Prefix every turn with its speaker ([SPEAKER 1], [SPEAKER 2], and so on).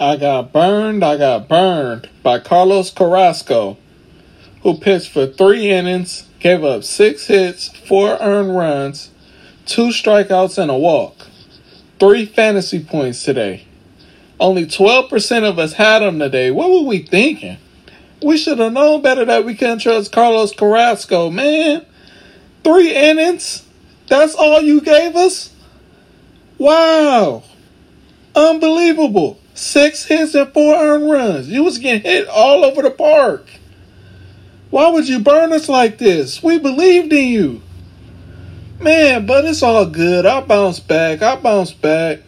[SPEAKER 1] I got burned, I got burned by Carlos Carrasco, who pitched for three innings, gave up six hits, four earned runs, two strikeouts, and a walk. Three fantasy points today. Only 12% of us had him today. What were we thinking? We should have known better that we couldn't trust Carlos Carrasco, man. Three innings? That's all you gave us? Wow. Unbelievable. Six hits and four earned runs. You was getting hit all over the park. Why would you burn us like this? We believed in you. Man, but it's all good. I bounce back. I bounce back.